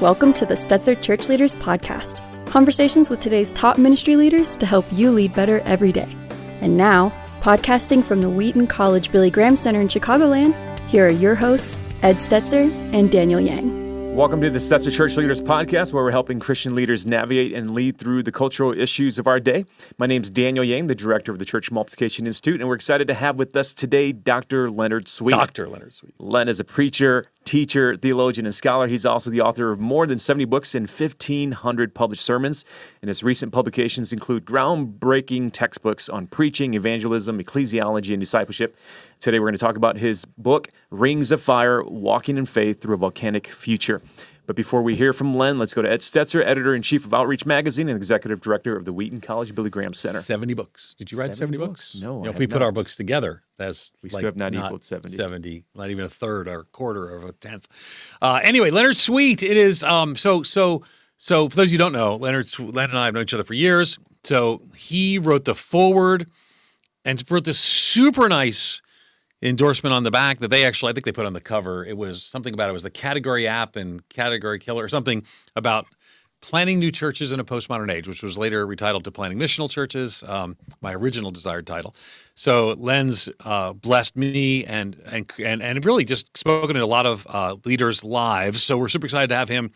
Welcome to the Stetzer Church Leaders Podcast conversations with today's top ministry leaders to help you lead better every day. And now, podcasting from the Wheaton College Billy Graham Center in Chicagoland, here are your hosts, Ed Stetzer and Daniel Yang. Welcome to the Stetzer Church Leaders Podcast, where we're helping Christian leaders navigate and lead through the cultural issues of our day. My name is Daniel Yang, the director of the Church Multiplication Institute, and we're excited to have with us today Dr. Leonard Sweet. Dr. Leonard Sweet. Len is a preacher, teacher, theologian, and scholar. He's also the author of more than 70 books and 1,500 published sermons. And his recent publications include groundbreaking textbooks on preaching, evangelism, ecclesiology, and discipleship. Today, we're going to talk about his book, Rings of Fire Walking in Faith Through a Volcanic Future. But before we hear from Len, let's go to Ed Stetzer, editor in chief of Outreach Magazine and executive director of the Wheaton College Billy Graham Center. 70 books. Did you write 70, 70 books? books? No, You know, I if we have put our books together, that's We like still have not equaled 70. 70, not even a third or a quarter of a tenth. Uh, anyway, Leonard Sweet. It is um, so so so. For those of you who don't know, Leonard Sw- Len and I have known each other for years. So he wrote the foreword and wrote this super nice endorsement on the back that they actually I think they put on the cover. It was something about it was the category app and category killer or something about planting new churches in a postmodern age, which was later retitled to planting missional churches, um, my original desired title. So Len's uh, blessed me and and and and really just spoken in a lot of uh, leaders' lives. So we're super excited to have him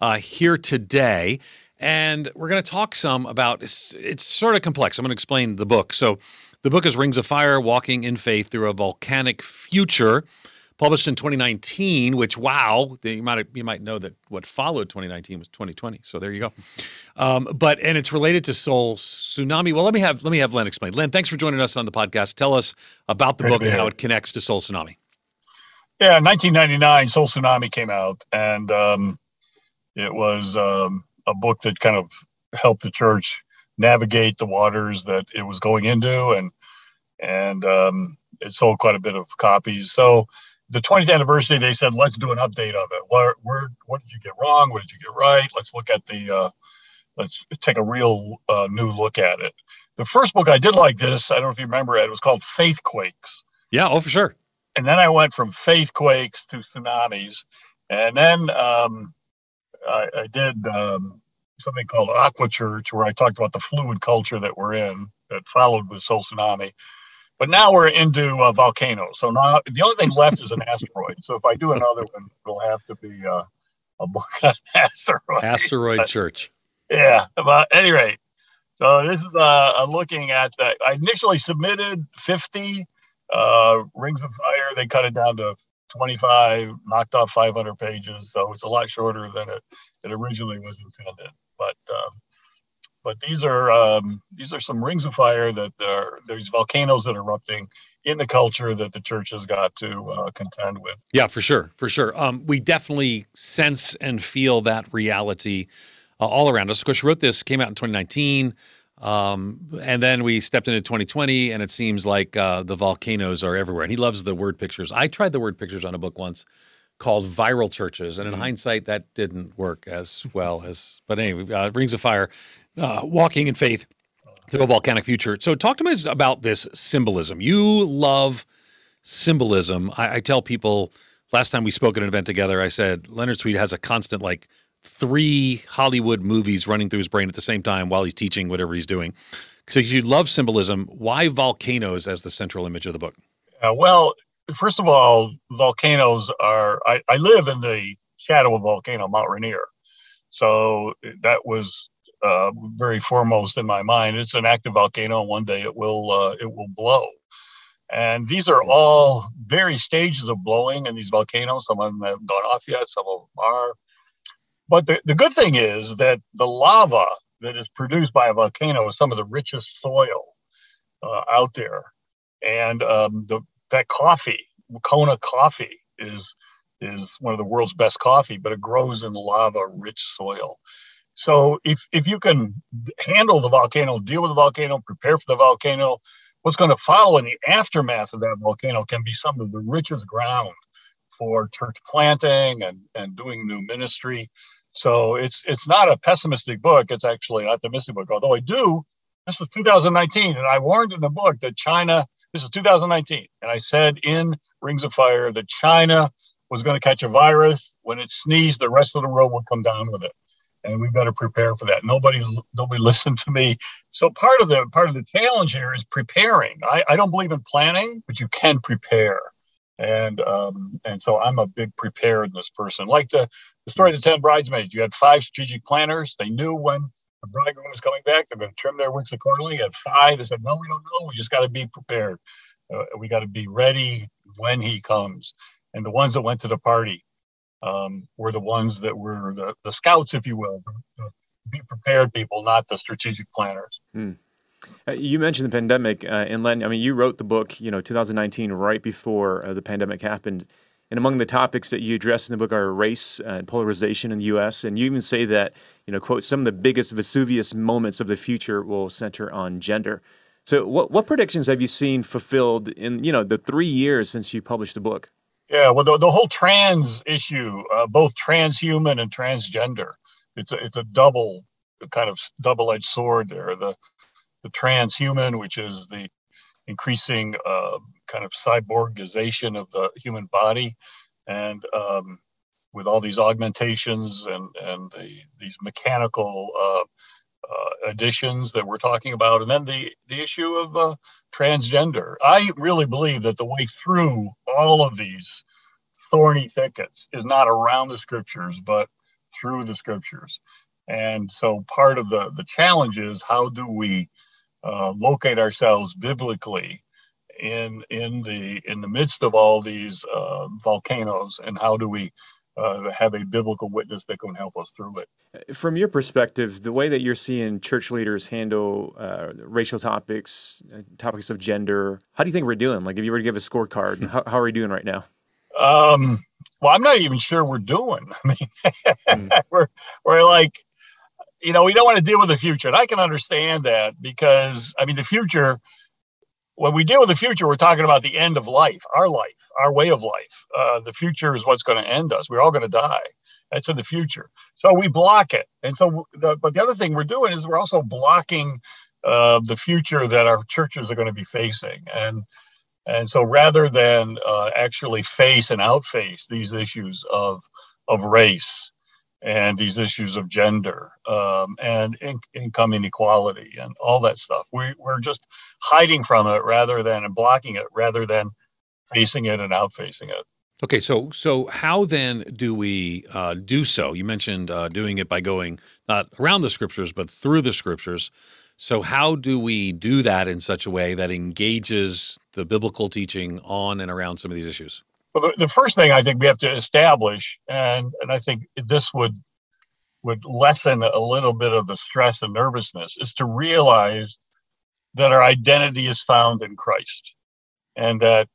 uh, here today. And we're going to talk some about it's, it's sort of complex. I'm going to explain the book. So, the book is Rings of Fire Walking in Faith Through a Volcanic Future, published in 2019, which, wow, you might, you might know that what followed 2019 was 2020. So, there you go. Um, but, and it's related to Soul Tsunami. Well, let me have, let me have Len explain. Len, thanks for joining us on the podcast. Tell us about the Great book and how it connects to Soul Tsunami. Yeah, 1999, Soul Tsunami came out, and um, it was um, a book that kind of helped the church navigate the waters that it was going into, and and um, it sold quite a bit of copies. So, the 20th anniversary, they said, let's do an update of it. Where, where, what did you get wrong? What did you get right? Let's look at the, uh, let's take a real uh, new look at it. The first book I did like this, I don't know if you remember it, it was called Faith Quakes Yeah, oh, for sure. and then I went from faith quakes to tsunamis, and then um, I, I did um, something called Aqua Church, where I talked about the fluid culture that we're in that followed with Soul Tsunami. But now we're into uh, volcanoes. So now the only thing left is an asteroid. So if I do another one, it'll have to be uh, a book on asteroids. Asteroid Church. Yeah, but at any rate, so this is uh, uh, looking at that. I initially submitted 50 uh, Rings of Fire. They cut it down to 25, knocked off 500 pages. So it's a lot shorter than it, it originally was intended. But um, but these are um, these are some rings of fire that are these volcanoes that are erupting in the culture that the church has got to uh, contend with. Yeah, for sure, for sure. Um, we definitely sense and feel that reality uh, all around us. Of course, you wrote this, came out in 2019, um, and then we stepped into 2020, and it seems like uh, the volcanoes are everywhere. And he loves the word pictures. I tried the word pictures on a book once called Viral Churches, and in hindsight, that didn't work as well as. But anyway, uh, Rings of Fire, uh, Walking in Faith through a Volcanic Future. So, talk to me about this symbolism. You love symbolism. I, I tell people last time we spoke at an event together, I said Leonard Sweet has a constant like three Hollywood movies running through his brain at the same time while he's teaching whatever he's doing. So you love symbolism. Why volcanoes as the central image of the book? Uh, well, first of all, volcanoes are. I, I live in the shadow of volcano Mount Rainier, so that was uh, very foremost in my mind. It's an active volcano. and One day it will uh, it will blow, and these are all various stages of blowing in these volcanoes. Some of them haven't gone off yet. Some of them are. But the, the good thing is that the lava that is produced by a volcano is some of the richest soil uh, out there, and um, the that coffee, Kona coffee, is is one of the world's best coffee, but it grows in lava-rich soil. So if if you can handle the volcano, deal with the volcano, prepare for the volcano, what's going to follow in the aftermath of that volcano can be some of the richest ground for church planting and and doing new ministry. So it's it's not a pessimistic book. It's actually an optimistic book. Although I do, this was 2019, and I warned in the book that China. This is 2019, and I said in Rings of Fire that China was going to catch a virus. When it sneezed, the rest of the world would come down with it, and we better prepare for that. Nobody, nobody listened to me. So part of the part of the challenge here is preparing. I, I don't believe in planning, but you can prepare, and um, and so I'm a big preparedness person. Like the the story of the ten bridesmaids, you had five strategic planners. They knew when the bridegroom is coming back. They're going to trim their wicks accordingly. At five. They said, no, we don't know. We just got to be prepared. Uh, we got to be ready when he comes. And the ones that went to the party um, were the ones that were the, the scouts, if you will, the, the be prepared people, not the strategic planners. Hmm. Uh, you mentioned the pandemic, uh, and Len. I mean, you wrote the book, you know, 2019, right before uh, the pandemic happened. And among the topics that you address in the book are race and polarization in the U.S. And you even say that, you know, quote, some of the biggest Vesuvius moments of the future will center on gender. So, what what predictions have you seen fulfilled in you know the three years since you published the book? Yeah, well, the, the whole trans issue, uh, both transhuman and transgender, it's a, it's a double kind of double edged sword there. The the transhuman, which is the increasing uh, kind of cyborgization of the human body, and um, with all these augmentations and and the, these mechanical uh, uh, additions that we're talking about, and then the the issue of uh, transgender. I really believe that the way through all of these thorny thickets is not around the scriptures, but through the scriptures. And so, part of the the challenge is how do we uh, locate ourselves biblically in in the in the midst of all these uh, volcanoes, and how do we uh, have a biblical witness that can help us through it. From your perspective, the way that you're seeing church leaders handle uh, racial topics, uh, topics of gender, how do you think we're doing? Like, if you were to give a scorecard, how, how are we doing right now? Um, well, I'm not even sure we're doing. I mean, mm. we're we're like, you know, we don't want to deal with the future, and I can understand that because I mean, the future when we deal with the future, we're talking about the end of life, our life, our way of life. Uh, the future is what's going to end us. We're all going to die. That's in the future. So we block it. And so, the, but the other thing we're doing is we're also blocking uh, the future that our churches are going to be facing. And and so, rather than uh, actually face and outface these issues of of race and these issues of gender um, and in- income inequality and all that stuff. We, we're just hiding from it rather than blocking it rather than facing it and outfacing it. Okay, so so how then do we uh, do so? You mentioned uh, doing it by going not around the scriptures but through the scriptures. So how do we do that in such a way that engages the biblical teaching on and around some of these issues? Well, the, the first thing I think we have to establish, and and I think this would would lessen a little bit of the stress and nervousness, is to realize that our identity is found in Christ, and that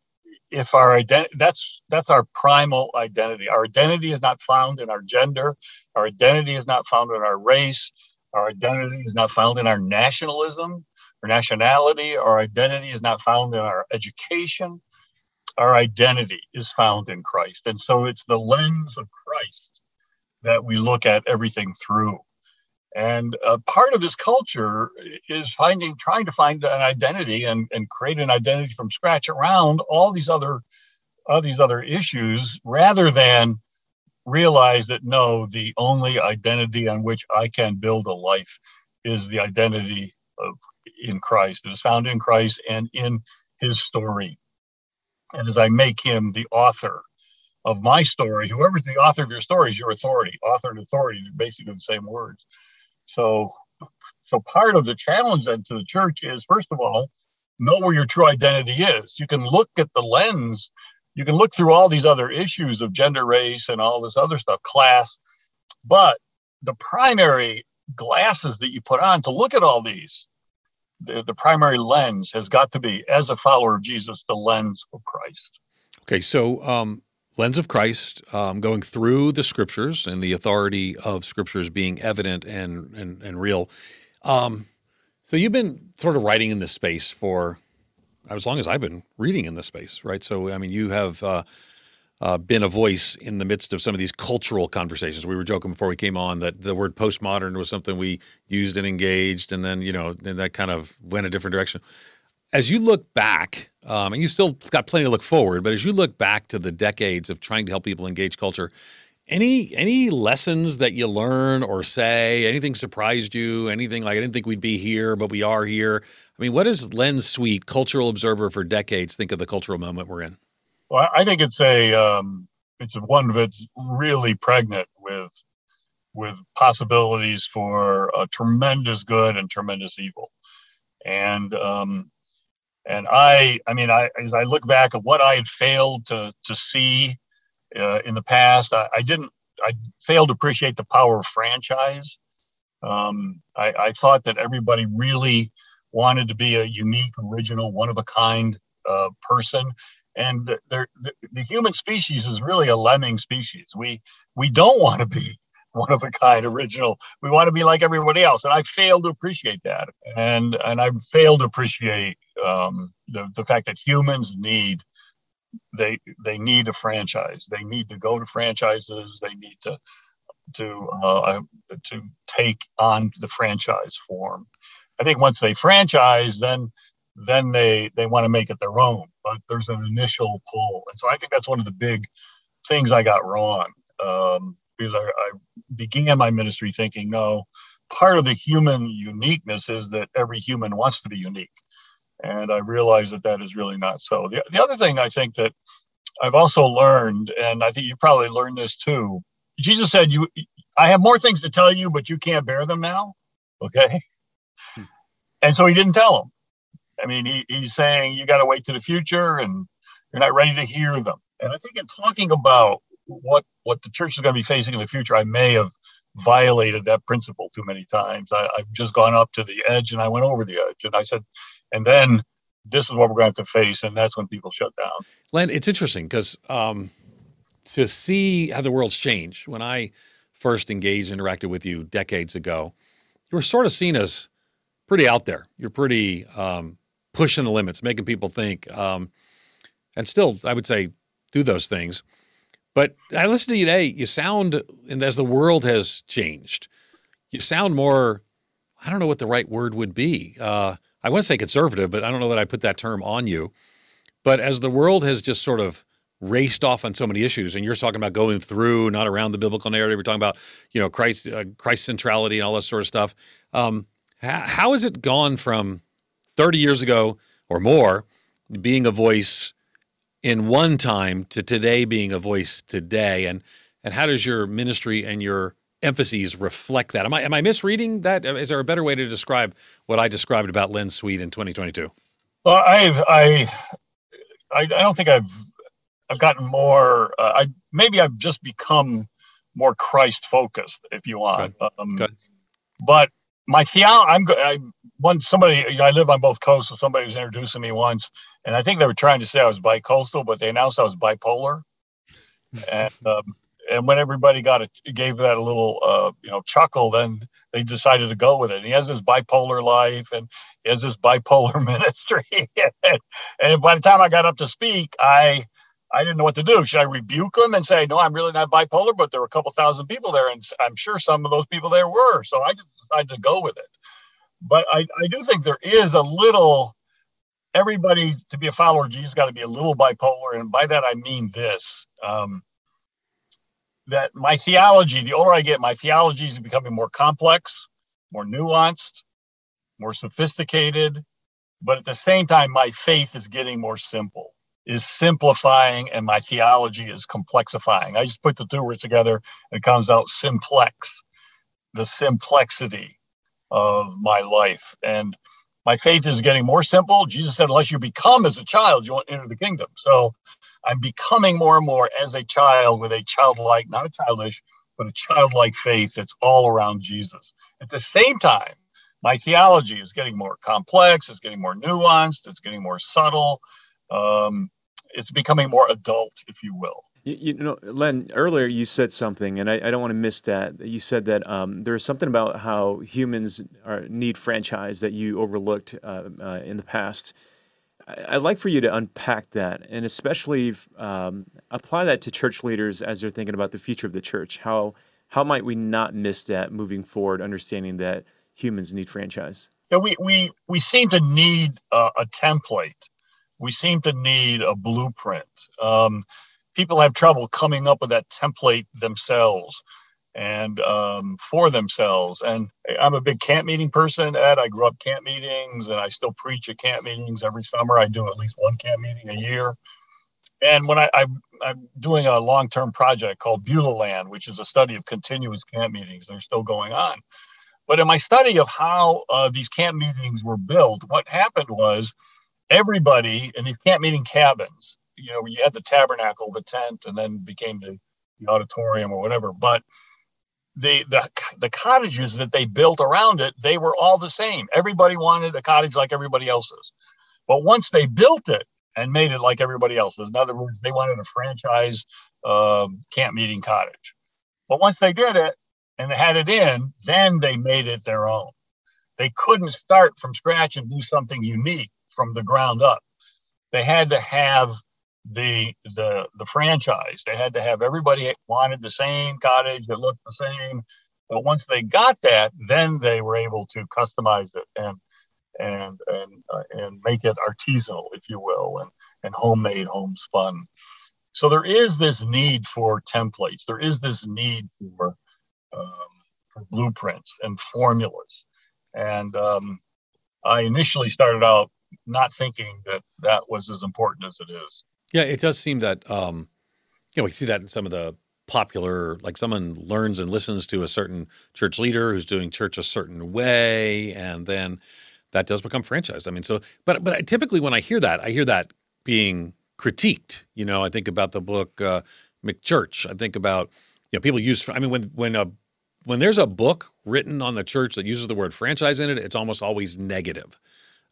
if our identity that's that's our primal identity. Our identity is not found in our gender. Our identity is not found in our race. Our identity is not found in our nationalism or nationality. Our identity is not found in our education our identity is found in Christ. And so it's the lens of Christ that we look at everything through. And uh, part of this culture is finding, trying to find an identity and, and create an identity from scratch around all these other, all these other issues, rather than realize that no, the only identity on which I can build a life is the identity of in Christ. It is found in Christ and in His story and as I make him the author of my story, whoever's the author of your story is your authority. Author and authority are basically the same words. So, so part of the challenge then to the church is first of all, know where your true identity is. You can look at the lens, you can look through all these other issues of gender, race, and all this other stuff, class, but the primary glasses that you put on to look at all these the, the primary lens has got to be, as a follower of Jesus, the lens of Christ. Okay, so um, lens of Christ, um, going through the scriptures and the authority of scriptures being evident and and, and real. Um, so you've been sort of writing in this space for as long as I've been reading in this space, right? So I mean, you have uh, uh, been a voice in the midst of some of these cultural conversations. We were joking before we came on that the word postmodern was something we used and engaged, and then you know, then that kind of went a different direction. as you look back, um, and you still got plenty to look forward, but as you look back to the decades of trying to help people engage culture, any any lessons that you learn or say? Anything surprised you? Anything like I didn't think we'd be here, but we are here. I mean, what does Len Sweet, cultural observer for decades, think of the cultural moment we're in? Well, I think it's a um, it's one that's really pregnant with with possibilities for a tremendous good and tremendous evil, and um, and I I mean I as I look back at what I had failed to to see uh, in the past, I, I, didn't I failed to appreciate the power of franchise. Um, I, I thought that everybody really wanted to be a unique, original, one of a kind uh, person. And the, the, human species is really a lemming species. We we don't want to be one of a kind, original. We want to be like everybody else, and I fail to appreciate that. And and I fail to appreciate um, the the fact that humans need they they need a franchise. They need to go to franchises. They need to to uh, to take on the franchise form. I think once they franchise, then then they they want to make it their own. But there's an initial pull, and so I think that's one of the big things I got wrong um, because I, I began my ministry thinking, no, part of the human uniqueness is that every human wants to be unique, and I realized that that is really not so. The, the other thing I think that I've also learned, and I think you probably learned this too. Jesus said, "You, I have more things to tell you, but you can't bear them now." Okay. And so he didn't tell them. I mean, he, he's saying you got to wait to the future and you're not ready to hear them. And I think in talking about what what the church is going to be facing in the future, I may have violated that principle too many times. I, I've just gone up to the edge and I went over the edge. And I said, and then this is what we're going to have to face. And that's when people shut down. Len, it's interesting because um, to see how the world's changed, when I first engaged, and interacted with you decades ago, you were sort of seen as pretty out there. You're pretty um, pushing the limits, making people think, um, and still, I would say, do those things. But I listen to you today. You sound, and as the world has changed, you sound more. I don't know what the right word would be. Uh, I want to say conservative, but I don't know that I put that term on you. But as the world has just sort of raced off on so many issues, and you're talking about going through, not around the biblical narrative. We're talking about, you know, Christ, uh, Christ centrality, and all that sort of stuff. Um, how, how has it gone from 30 years ago or more being a voice in one time to today being a voice today? And and how does your ministry and your emphases reflect that? Am I am I misreading that? Is there a better way to describe what I described about Len Sweet in 2022? Well, I've I I, don't think I've I've gotten more. Uh, I maybe I've just become more Christ focused, if you want. Um. But my theology, I'm I once somebody I live on both coasts, so somebody was introducing me once, and I think they were trying to say I was bicoastal, but they announced I was bipolar. and um, and when everybody got it, gave that a little uh, you know chuckle, then they decided to go with it. And he has this bipolar life, and he has this bipolar ministry. and by the time I got up to speak, I I didn't know what to do. Should I rebuke him and say, no, I'm really not bipolar, but there were a couple thousand people there, and I'm sure some of those people there were. So I just decided to go with it. But I, I do think there is a little, everybody to be a follower of Jesus got to be a little bipolar. And by that, I mean this um, that my theology, the older I get, my theology is becoming more complex, more nuanced, more sophisticated. But at the same time, my faith is getting more simple is simplifying and my theology is complexifying. I just put the two words together and it comes out simplex, the simplicity of my life. And my faith is getting more simple. Jesus said, unless you become as a child, you won't enter the kingdom. So I'm becoming more and more as a child with a childlike, not a childish, but a childlike faith that's all around Jesus. At the same time, my theology is getting more complex, it's getting more nuanced, it's getting more subtle, um, it's becoming more adult, if you will. You, you, know, Len, earlier you said something, and I, I don't want to miss that. You said that um, there's something about how humans are, need franchise that you overlooked uh, uh, in the past. I, would like for you to unpack that, and especially um, apply that to church leaders as they're thinking about the future of the church. How how might we not miss that moving forward, understanding that humans need franchise? Yeah, we we we seem to need uh, a template. We seem to need a blueprint. Um, people have trouble coming up with that template themselves and um, for themselves. And I'm a big camp meeting person, Ed. I grew up camp meetings and I still preach at camp meetings every summer. I do at least one camp meeting a year. And when I, I, am doing a long term project called Beulah which is a study of continuous camp meetings, they're still going on. But in my study of how uh, these camp meetings were built, what happened was everybody in these camp meeting cabins, you know, you had the tabernacle, the tent, and then became the, the auditorium or whatever. But the, the the cottages that they built around it, they were all the same. Everybody wanted a cottage like everybody else's. But once they built it and made it like everybody else's, in other words, they wanted a franchise uh, camp meeting cottage. But once they did it and they had it in, then they made it their own. They couldn't start from scratch and do something unique from the ground up. They had to have the the the franchise. They had to have everybody wanted the same cottage that looked the same. But once they got that, then they were able to customize it and and and uh, and make it artisanal, if you will, and and homemade, homespun. So there is this need for templates. There is this need for um, for blueprints and formulas. And um, I initially started out not thinking that that was as important as it is. Yeah, it does seem that um, you know we see that in some of the popular like someone learns and listens to a certain church leader who's doing church a certain way and then that does become franchised. I mean, so but but I, typically when I hear that, I hear that being critiqued. You know, I think about the book uh, McChurch. I think about you know people use. I mean, when when a when there's a book written on the church that uses the word franchise in it, it's almost always negative.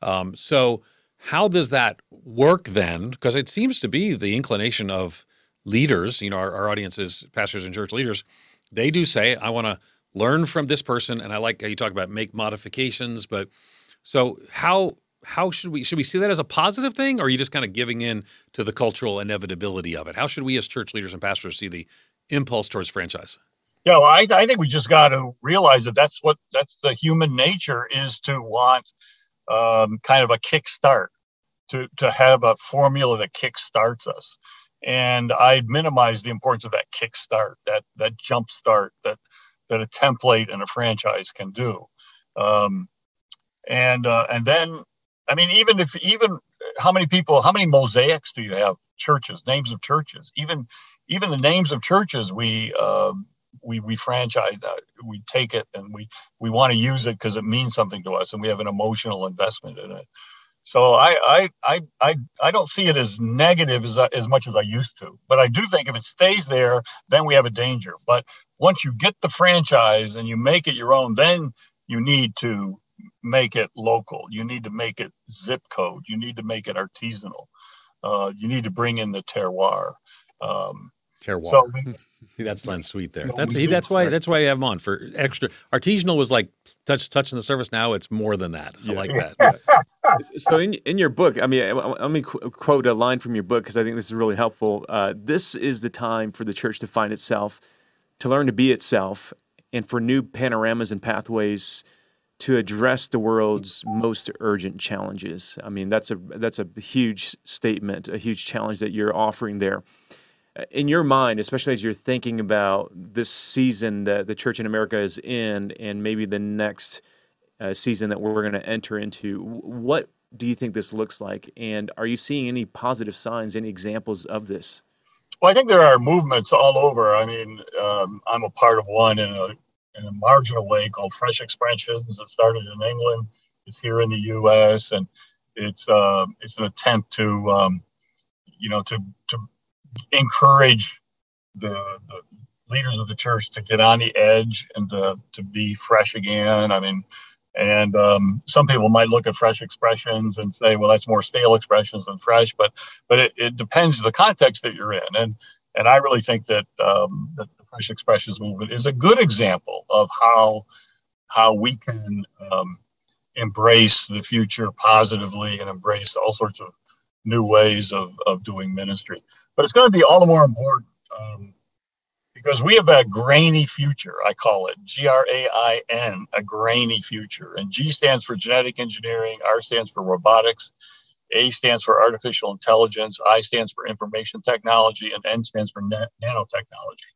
Um, so how does that work then? Because it seems to be the inclination of leaders, you know, our, our audience is pastors and church leaders. They do say, I want to learn from this person. And I like how you talk about make modifications. But so how how should we should we see that as a positive thing or are you just kind of giving in to the cultural inevitability of it how should we as church leaders and pastors see the impulse towards franchise yeah well, I, I think we just got to realize that that's what that's the human nature is to want um, kind of a kickstart, to, to have a formula that kickstarts us. And I minimize the importance of that kickstart, that that jump start that that a template and a franchise can do. Um, and uh, and then, I mean, even if even how many people, how many mosaics do you have? Churches, names of churches, even even the names of churches we um, we we franchise uh, we take it and we we want to use it because it means something to us and we have an emotional investment in it. So I, I i i i don't see it as negative as as much as i used to but i do think if it stays there then we have a danger. But once you get the franchise and you make it your own then you need to make it local. You need to make it zip code. You need to make it artisanal. Uh, you need to bring in the terroir. Um, terroir. so we, that's Len Sweet there. That's he, that's why that's why I have him on for extra. Artisanal was like touch touching the surface. Now it's more than that. I like that. so in in your book, I mean, let me quote a line from your book because I think this is really helpful. Uh, this is the time for the church to find itself, to learn to be itself, and for new panoramas and pathways to address the world's most urgent challenges. I mean, that's a that's a huge statement, a huge challenge that you're offering there in your mind, especially as you're thinking about this season that the church in America is in, and maybe the next uh, season that we're going to enter into, what do you think this looks like? And are you seeing any positive signs, any examples of this? Well, I think there are movements all over. I mean, um, I'm a part of one in a, in a marginal way called Fresh Expressions. that started in England. It's here in the U.S. and it's uh, it's an attempt to um, you know to to encourage the, the leaders of the church to get on the edge and to, to be fresh again. I mean, and um, some people might look at fresh expressions and say, well, that's more stale expressions than fresh, but but it, it depends the context that you're in. And and I really think that um, that the fresh expressions movement is a good example of how how we can um, embrace the future positively and embrace all sorts of new ways of, of doing ministry but it's going to be all the more important um, because we have a grainy future. I call it G R A I N, a grainy future. And G stands for genetic engineering, R stands for robotics, A stands for artificial intelligence, I stands for information technology, and N stands for na- nanotechnology.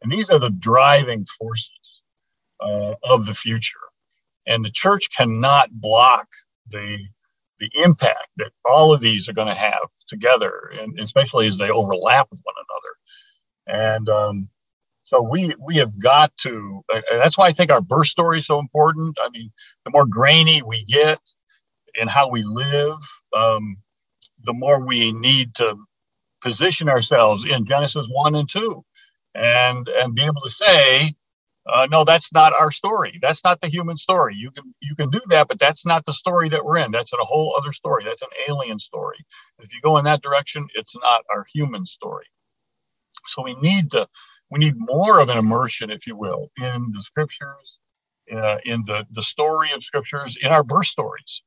And these are the driving forces uh, of the future. And the church cannot block the the impact that all of these are going to have together, and especially as they overlap with one another. And um, so we we have got to. that's why I think our birth story is so important. I mean, the more grainy we get in how we live, um, the more we need to position ourselves in Genesis one and two, and and be able to say, uh, no, that's not our story. That's not the human story. You can you can do that, but that's not the story that we're in. That's a whole other story. That's an alien story. If you go in that direction, it's not our human story. So we need to we need more of an immersion, if you will, in the scriptures, uh, in the the story of scriptures, in our birth stories,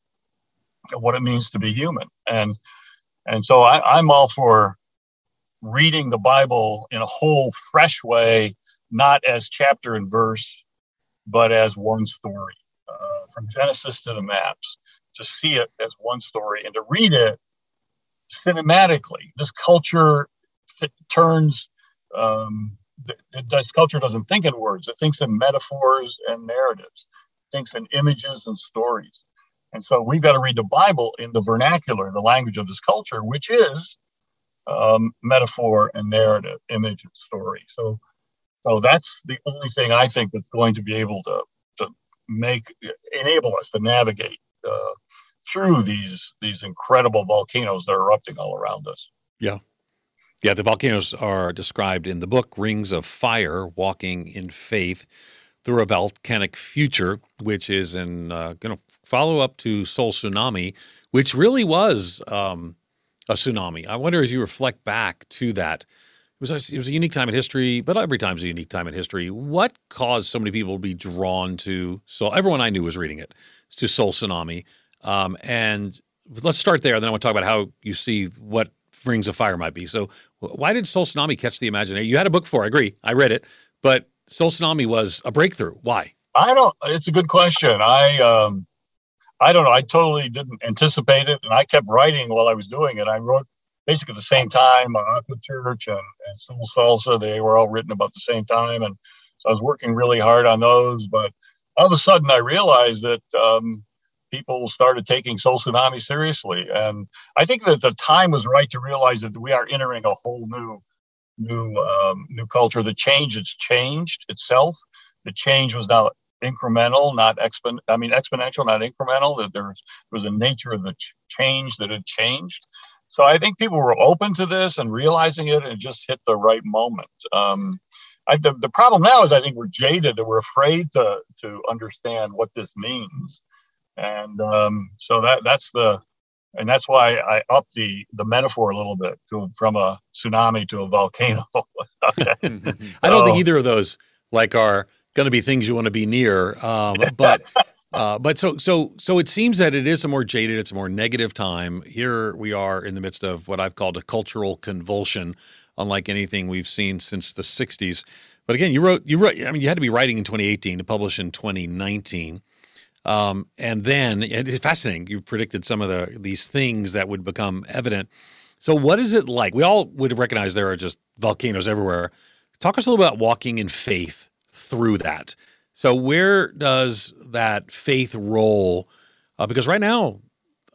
of what it means to be human. And and so I, I'm all for reading the Bible in a whole fresh way not as chapter and verse, but as one story uh, from Genesis to the maps, to see it as one story and to read it cinematically. This culture th- turns, um, th- this culture doesn't think in words, it thinks in metaphors and narratives, it thinks in images and stories. And so we've got to read the Bible in the vernacular, the language of this culture, which is um, metaphor and narrative, image and story. So so that's the only thing I think that's going to be able to, to make enable us to navigate uh, through these these incredible volcanoes that are erupting all around us. Yeah. Yeah, the volcanoes are described in the book Rings of Fire Walking in Faith Through a Volcanic Future, which is in uh, going to follow up to Soul Tsunami, which really was um, a tsunami. I wonder as you reflect back to that, was it was a unique time in history, but every time's a unique time in history. What caused so many people to be drawn to Soul? Everyone I knew was reading it to Soul Tsunami, um, and let's start there. Then I want to talk about how you see what Rings of Fire might be. So, why did Soul Tsunami catch the imagination? You had a book for, I agree, I read it, but Soul Tsunami was a breakthrough. Why? I don't. It's a good question. I um, I don't know. I totally didn't anticipate it, and I kept writing while I was doing it. I wrote basically the same time. Uh, Aqua Church and, and Soul Salsa, they were all written about the same time. And so I was working really hard on those. But all of a sudden, I realized that um, people started taking Soul Tsunami seriously. And I think that the time was right to realize that we are entering a whole new new um, new culture. The change has changed itself. The change was now incremental, not expon. I mean exponential, not incremental. That there was a nature of the ch- change that had changed, so I think people were open to this and realizing it, and it just hit the right moment. Um, I, the, the problem now is I think we're jaded and we're afraid to to understand what this means, and um, so that that's the and that's why I up the the metaphor a little bit to, from a tsunami to a volcano. I don't think either of those like are going to be things you want to be near, um, but uh, but so so so it seems that it is a more jaded, it's a more negative time. Here we are in the midst of what I've called a cultural convulsion, unlike anything we've seen since the '60s. But again, you wrote you wrote. I mean, you had to be writing in 2018 to publish in 2019. Um, and then it's fascinating. You predicted some of the these things that would become evident. So, what is it like? We all would recognize there are just volcanoes everywhere. Talk us a little about walking in faith through that. So where does that faith role? Uh, because right now,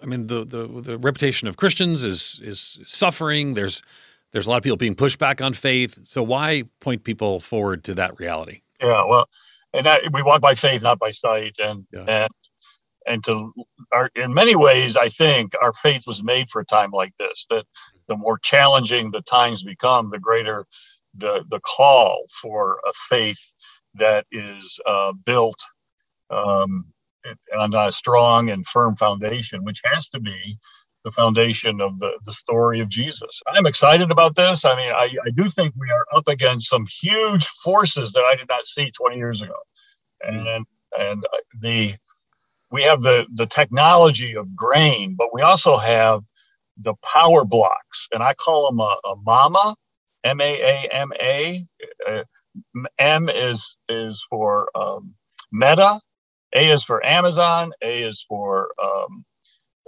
I mean, the, the the reputation of Christians is is suffering. There's there's a lot of people being pushed back on faith. So why point people forward to that reality? Yeah, well, and that, we walk by faith, not by sight, and yeah. and and to our, in many ways, I think our faith was made for a time like this. That the more challenging the times become, the greater the the call for a faith that is uh, built um, on a strong and firm foundation, which has to be the foundation of the, the story of Jesus. I'm excited about this. I mean, I, I do think we are up against some huge forces that I did not see 20 years ago. And, and the, we have the, the technology of grain, but we also have the power blocks. And I call them a, a MAMA, M A A M A. M is is for um, Meta, A is for Amazon, A is for um,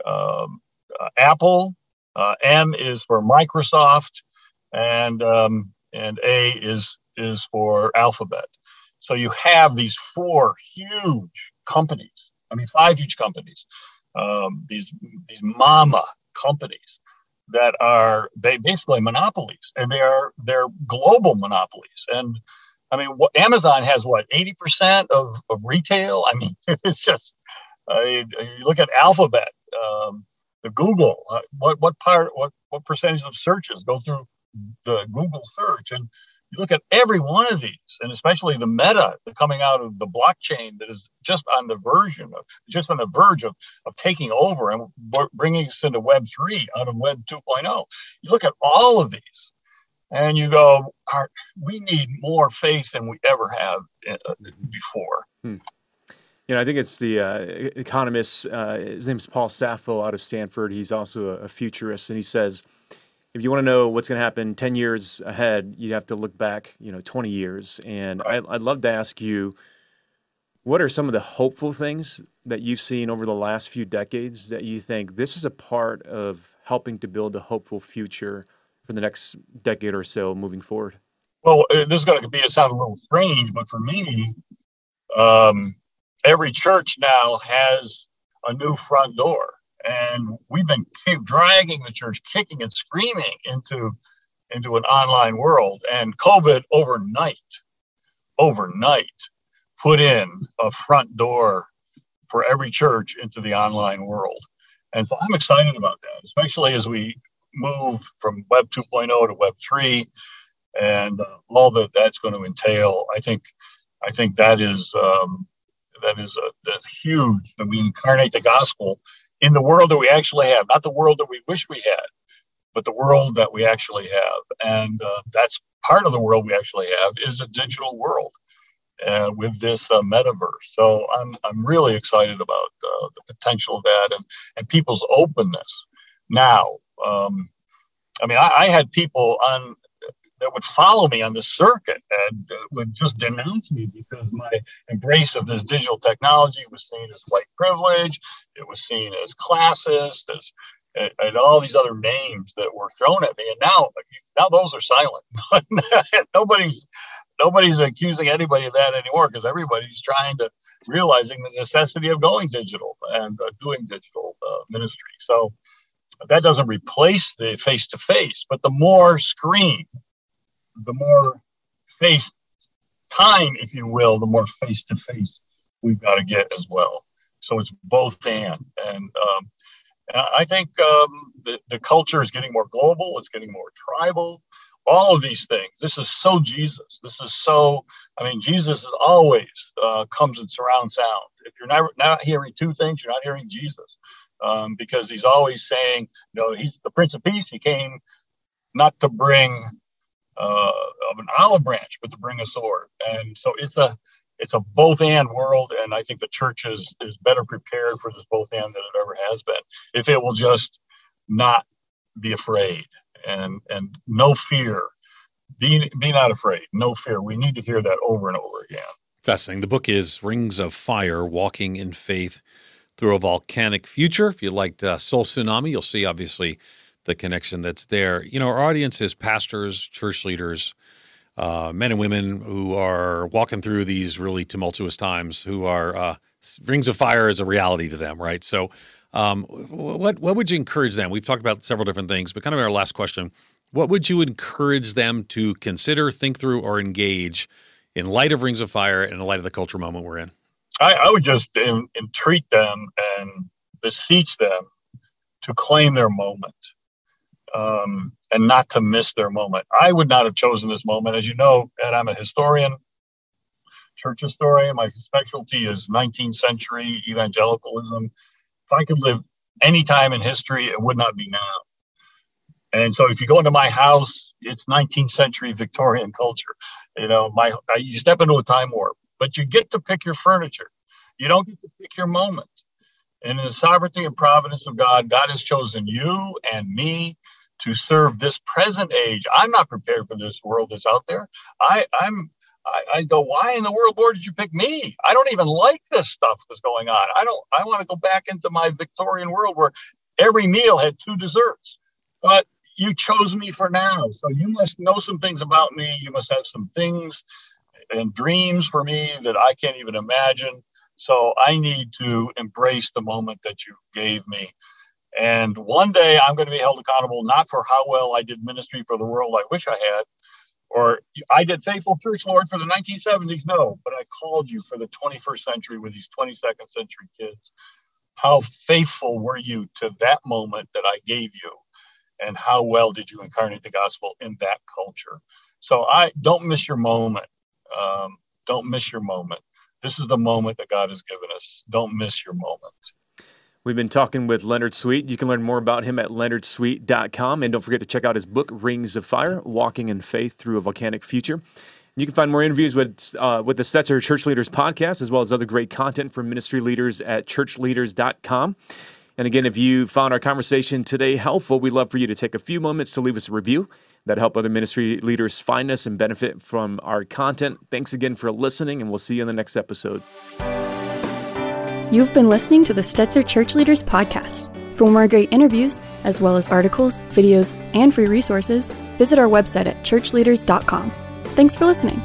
um, uh, Apple, uh, M is for Microsoft, and um, and A is is for Alphabet. So you have these four huge companies. I mean, five huge companies. Um, these these mama companies that are basically monopolies, and they are they're global monopolies. And I mean, what, Amazon has what eighty percent of, of retail. I mean, it's just you look at Alphabet, um, the Google. Uh, what what part what what percentage of searches go through the Google search and you look at every one of these, and especially the meta coming out of the blockchain that is just on the version of, just on the verge of, of taking over and bringing us into Web 3 out of Web 2.0. You look at all of these and you go, we need more faith than we ever have uh, before. Hmm. You know, I think it's the uh, economist, uh, his name is Paul Saffo out of Stanford. He's also a, a futurist, and he says, if you want to know what's going to happen 10 years ahead, you have to look back, you know, 20 years. And right. I, I'd love to ask you, what are some of the hopeful things that you've seen over the last few decades that you think this is a part of helping to build a hopeful future for the next decade or so moving forward? Well, this is going to be, it sound a little strange, but for me, um, every church now has a new front door. And we've been dragging the church kicking and screaming into into an online world. And covid overnight overnight put in a front door for every church into the online world. And so i'm excited about that especially as we move from web 2.0 to web 3 and uh, all that that's going to entail i think i think that is um, that is a, huge that we incarnate the gospel in the world that we actually have, not the world that we wish we had, but the world that we actually have. And uh, that's part of the world we actually have is a digital world uh, with this uh, metaverse. So I'm, I'm really excited about uh, the potential of that and, and people's openness now. Um, I mean, I, I, had people on that would follow me on the circuit and uh, would just denounce me because my embrace of this digital technology was seen as white privilege. It was seen as classist, as and all these other names that were thrown at me. And now, now those are silent. nobody's nobody's accusing anybody of that anymore because everybody's trying to realizing the necessity of going digital and uh, doing digital uh, ministry. So that doesn't replace the face to face, but the more screen the more face time, if you will, the more face to face we've got to get as well. So it's both and. And, um, I think um, the, the culture is getting more global, it's getting more tribal, all of these things. This is so Jesus. This is so, I mean, Jesus is always uh, comes in surround sound. If you're not, not hearing two things, you're not hearing Jesus. Um, because he's always saying, you know, he's the Prince of Peace. He came not to bring uh, an olive branch, but to bring a sword. And so it's a it's a both and world, and I think the church is is better prepared for this both and than it ever has been. If it will just not be afraid and and no fear, be be not afraid, no fear. We need to hear that over and over again. Fascinating. The book is Rings of Fire: Walking in Faith Through a Volcanic Future. If you liked uh, Soul Tsunami, you'll see obviously the connection that's there. You know, our audience is pastors, church leaders, uh, men and women who are walking through these really tumultuous times, who are uh, rings of fire is a reality to them, right? So, um, what what would you encourage them? We've talked about several different things, but kind of our last question: What would you encourage them to consider, think through, or engage in light of Rings of Fire and in light of the culture moment we're in? I, I would just in, entreat them and beseech them to claim their moment um, and not to miss their moment. I would not have chosen this moment. As you know, and I'm a historian, church historian. My specialty is 19th century evangelicalism. If I could live any time in history, it would not be now. And so, if you go into my house, it's 19th century Victorian culture. You know, my you step into a time warp, but you get to pick your furniture. You don't get to pick your moment. And in the sovereignty and providence of God, God has chosen you and me to serve this present age. I'm not prepared for this world that's out there. I, I'm I, I go, why in the world, Lord, did you pick me? I don't even like this stuff that's going on. I don't. I want to go back into my Victorian world where every meal had two desserts. But you chose me for now, so you must know some things about me. You must have some things and dreams for me that I can't even imagine. So I need to embrace the moment that you gave me. And one day I'm going to be held accountable not for how well I did ministry for the world I wish I had, or I did faithful church, Lord, for the 1970s. No, but I called you for the 21st century with these 22nd century kids. How faithful were you to that moment that I gave you? And how well did you incarnate the gospel in that culture? So I don't miss your moment. Um, don't miss your moment. This is the moment that God has given us. Don't miss your moment. We've been talking with Leonard Sweet. You can learn more about him at leonardsweet.com. And don't forget to check out his book, Rings of Fire Walking in Faith Through a Volcanic Future. You can find more interviews with, uh, with the Stetzer Church Leaders podcast, as well as other great content from ministry leaders at churchleaders.com. And again, if you found our conversation today helpful, we'd love for you to take a few moments to leave us a review that help other ministry leaders find us and benefit from our content. Thanks again for listening, and we'll see you in the next episode. You've been listening to the Stetzer Church Leaders Podcast. For more great interviews, as well as articles, videos, and free resources, visit our website at churchleaders.com. Thanks for listening.